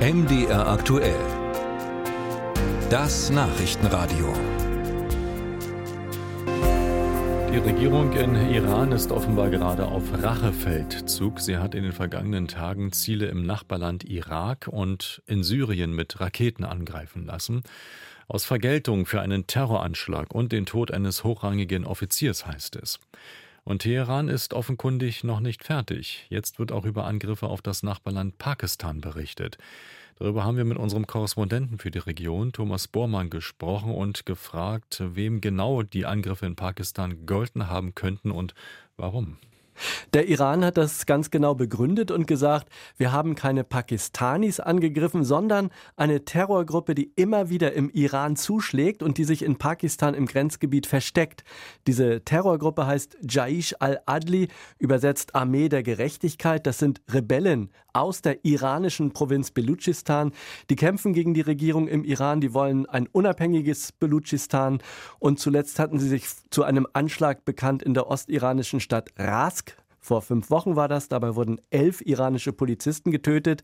MDR aktuell. Das Nachrichtenradio. Die Regierung in Iran ist offenbar gerade auf Rachefeldzug. Sie hat in den vergangenen Tagen Ziele im Nachbarland Irak und in Syrien mit Raketen angreifen lassen. Aus Vergeltung für einen Terroranschlag und den Tod eines hochrangigen Offiziers heißt es. Und Teheran ist offenkundig noch nicht fertig. Jetzt wird auch über Angriffe auf das Nachbarland Pakistan berichtet. Darüber haben wir mit unserem Korrespondenten für die Region, Thomas Bormann, gesprochen und gefragt, wem genau die Angriffe in Pakistan gegolten haben könnten und warum. Der Iran hat das ganz genau begründet und gesagt, wir haben keine Pakistanis angegriffen, sondern eine Terrorgruppe, die immer wieder im Iran zuschlägt und die sich in Pakistan im Grenzgebiet versteckt. Diese Terrorgruppe heißt Jaish al-Adli, übersetzt Armee der Gerechtigkeit. Das sind Rebellen aus der iranischen Provinz Belutschistan. Die kämpfen gegen die Regierung im Iran, die wollen ein unabhängiges Belutschistan und zuletzt hatten sie sich zu einem Anschlag bekannt in der ostiranischen Stadt Rask vor fünf Wochen war das. Dabei wurden elf iranische Polizisten getötet.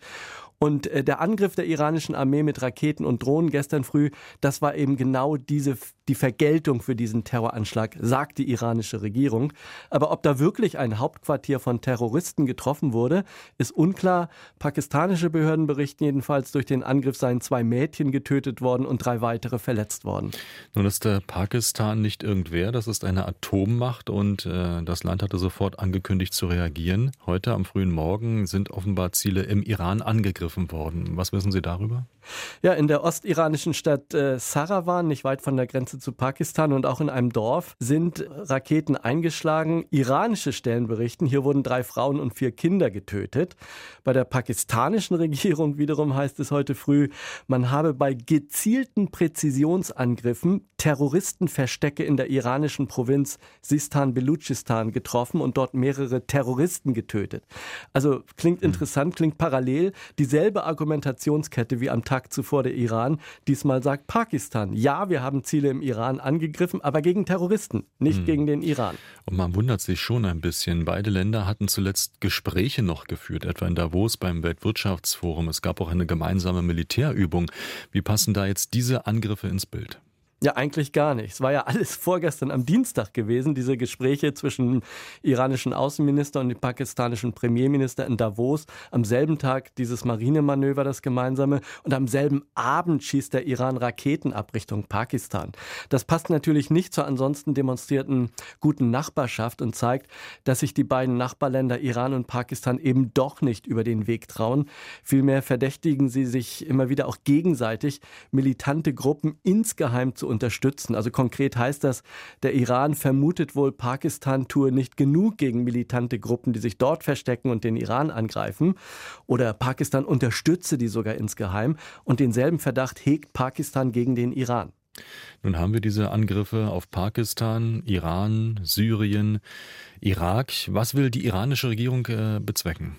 Und äh, der Angriff der iranischen Armee mit Raketen und Drohnen gestern früh, das war eben genau diese, die Vergeltung für diesen Terroranschlag, sagt die iranische Regierung. Aber ob da wirklich ein Hauptquartier von Terroristen getroffen wurde, ist unklar. Pakistanische Behörden berichten jedenfalls, durch den Angriff seien zwei Mädchen getötet worden und drei weitere verletzt worden. Nun ist der Pakistan nicht irgendwer, das ist eine Atommacht und äh, das Land hatte sofort angekündigt zu reagieren. Heute am frühen Morgen sind offenbar Ziele im Iran angegriffen angegriffen worden. Was wissen Sie darüber? Ja, in der ostiranischen Stadt äh, Sarawan, nicht weit von der Grenze zu Pakistan und auch in einem Dorf, sind Raketen eingeschlagen. Iranische Stellen berichten, hier wurden drei Frauen und vier Kinder getötet. Bei der pakistanischen Regierung wiederum heißt es heute früh, man habe bei gezielten Präzisionsangriffen Terroristenverstecke in der iranischen Provinz Sistan-Belutschistan getroffen und dort mehrere Terroristen getötet. Also klingt hm. interessant, klingt parallel. Dieselbe Argumentationskette wie am Tag zuvor der Iran. Diesmal sagt Pakistan, ja, wir haben Ziele im Iran angegriffen, aber gegen Terroristen, nicht hm. gegen den Iran. Und man wundert sich schon ein bisschen. Beide Länder hatten zuletzt Gespräche noch geführt, etwa in Davos beim Weltwirtschaftsforum. Es gab auch eine gemeinsame Militärübung. Wie passen da jetzt diese Angriffe ins Bild? Ja, eigentlich gar nicht. Es war ja alles vorgestern am Dienstag gewesen, diese Gespräche zwischen dem iranischen Außenminister und dem pakistanischen Premierminister in Davos. Am selben Tag dieses Marinemanöver, das gemeinsame. Und am selben Abend schießt der Iran Raketen ab Richtung Pakistan. Das passt natürlich nicht zur ansonsten demonstrierten guten Nachbarschaft und zeigt, dass sich die beiden Nachbarländer Iran und Pakistan eben doch nicht über den Weg trauen. Vielmehr verdächtigen sie sich immer wieder auch gegenseitig, militante Gruppen insgeheim zu unterstützen. Also konkret heißt das, der Iran vermutet wohl, Pakistan tue nicht genug gegen militante Gruppen, die sich dort verstecken und den Iran angreifen. Oder Pakistan unterstütze die sogar insgeheim. Und denselben Verdacht hegt Pakistan gegen den Iran. Nun haben wir diese Angriffe auf Pakistan, Iran, Syrien, Irak. Was will die iranische Regierung äh, bezwecken?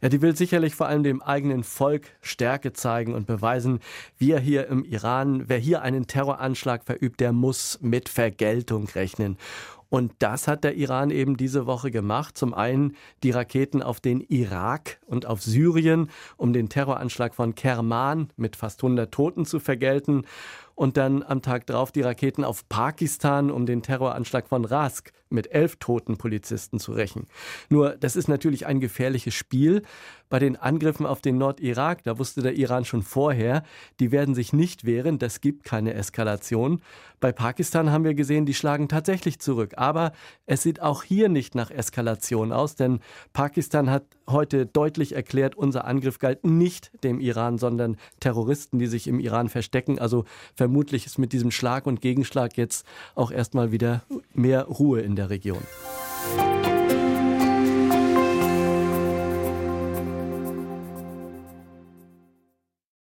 Ja, die will sicherlich vor allem dem eigenen Volk Stärke zeigen und beweisen, wir hier im Iran, wer hier einen Terroranschlag verübt, der muss mit Vergeltung rechnen. Und das hat der Iran eben diese Woche gemacht. Zum einen die Raketen auf den Irak und auf Syrien, um den Terroranschlag von Kerman mit fast 100 Toten zu vergelten. Und dann am Tag drauf die Raketen auf Pakistan, um den Terroranschlag von Rask mit elf toten Polizisten zu rächen. Nur, das ist natürlich ein gefährliches Spiel. Bei den Angriffen auf den Nordirak, da wusste der Iran schon vorher, die werden sich nicht wehren, das gibt keine Eskalation. Bei Pakistan haben wir gesehen, die schlagen tatsächlich zurück. Aber es sieht auch hier nicht nach Eskalation aus, denn Pakistan hat heute deutlich erklärt, unser Angriff galt nicht dem Iran, sondern Terroristen, die sich im Iran verstecken. Also vermutlich ist mit diesem Schlag und Gegenschlag jetzt auch erstmal wieder mehr Ruhe in der Region.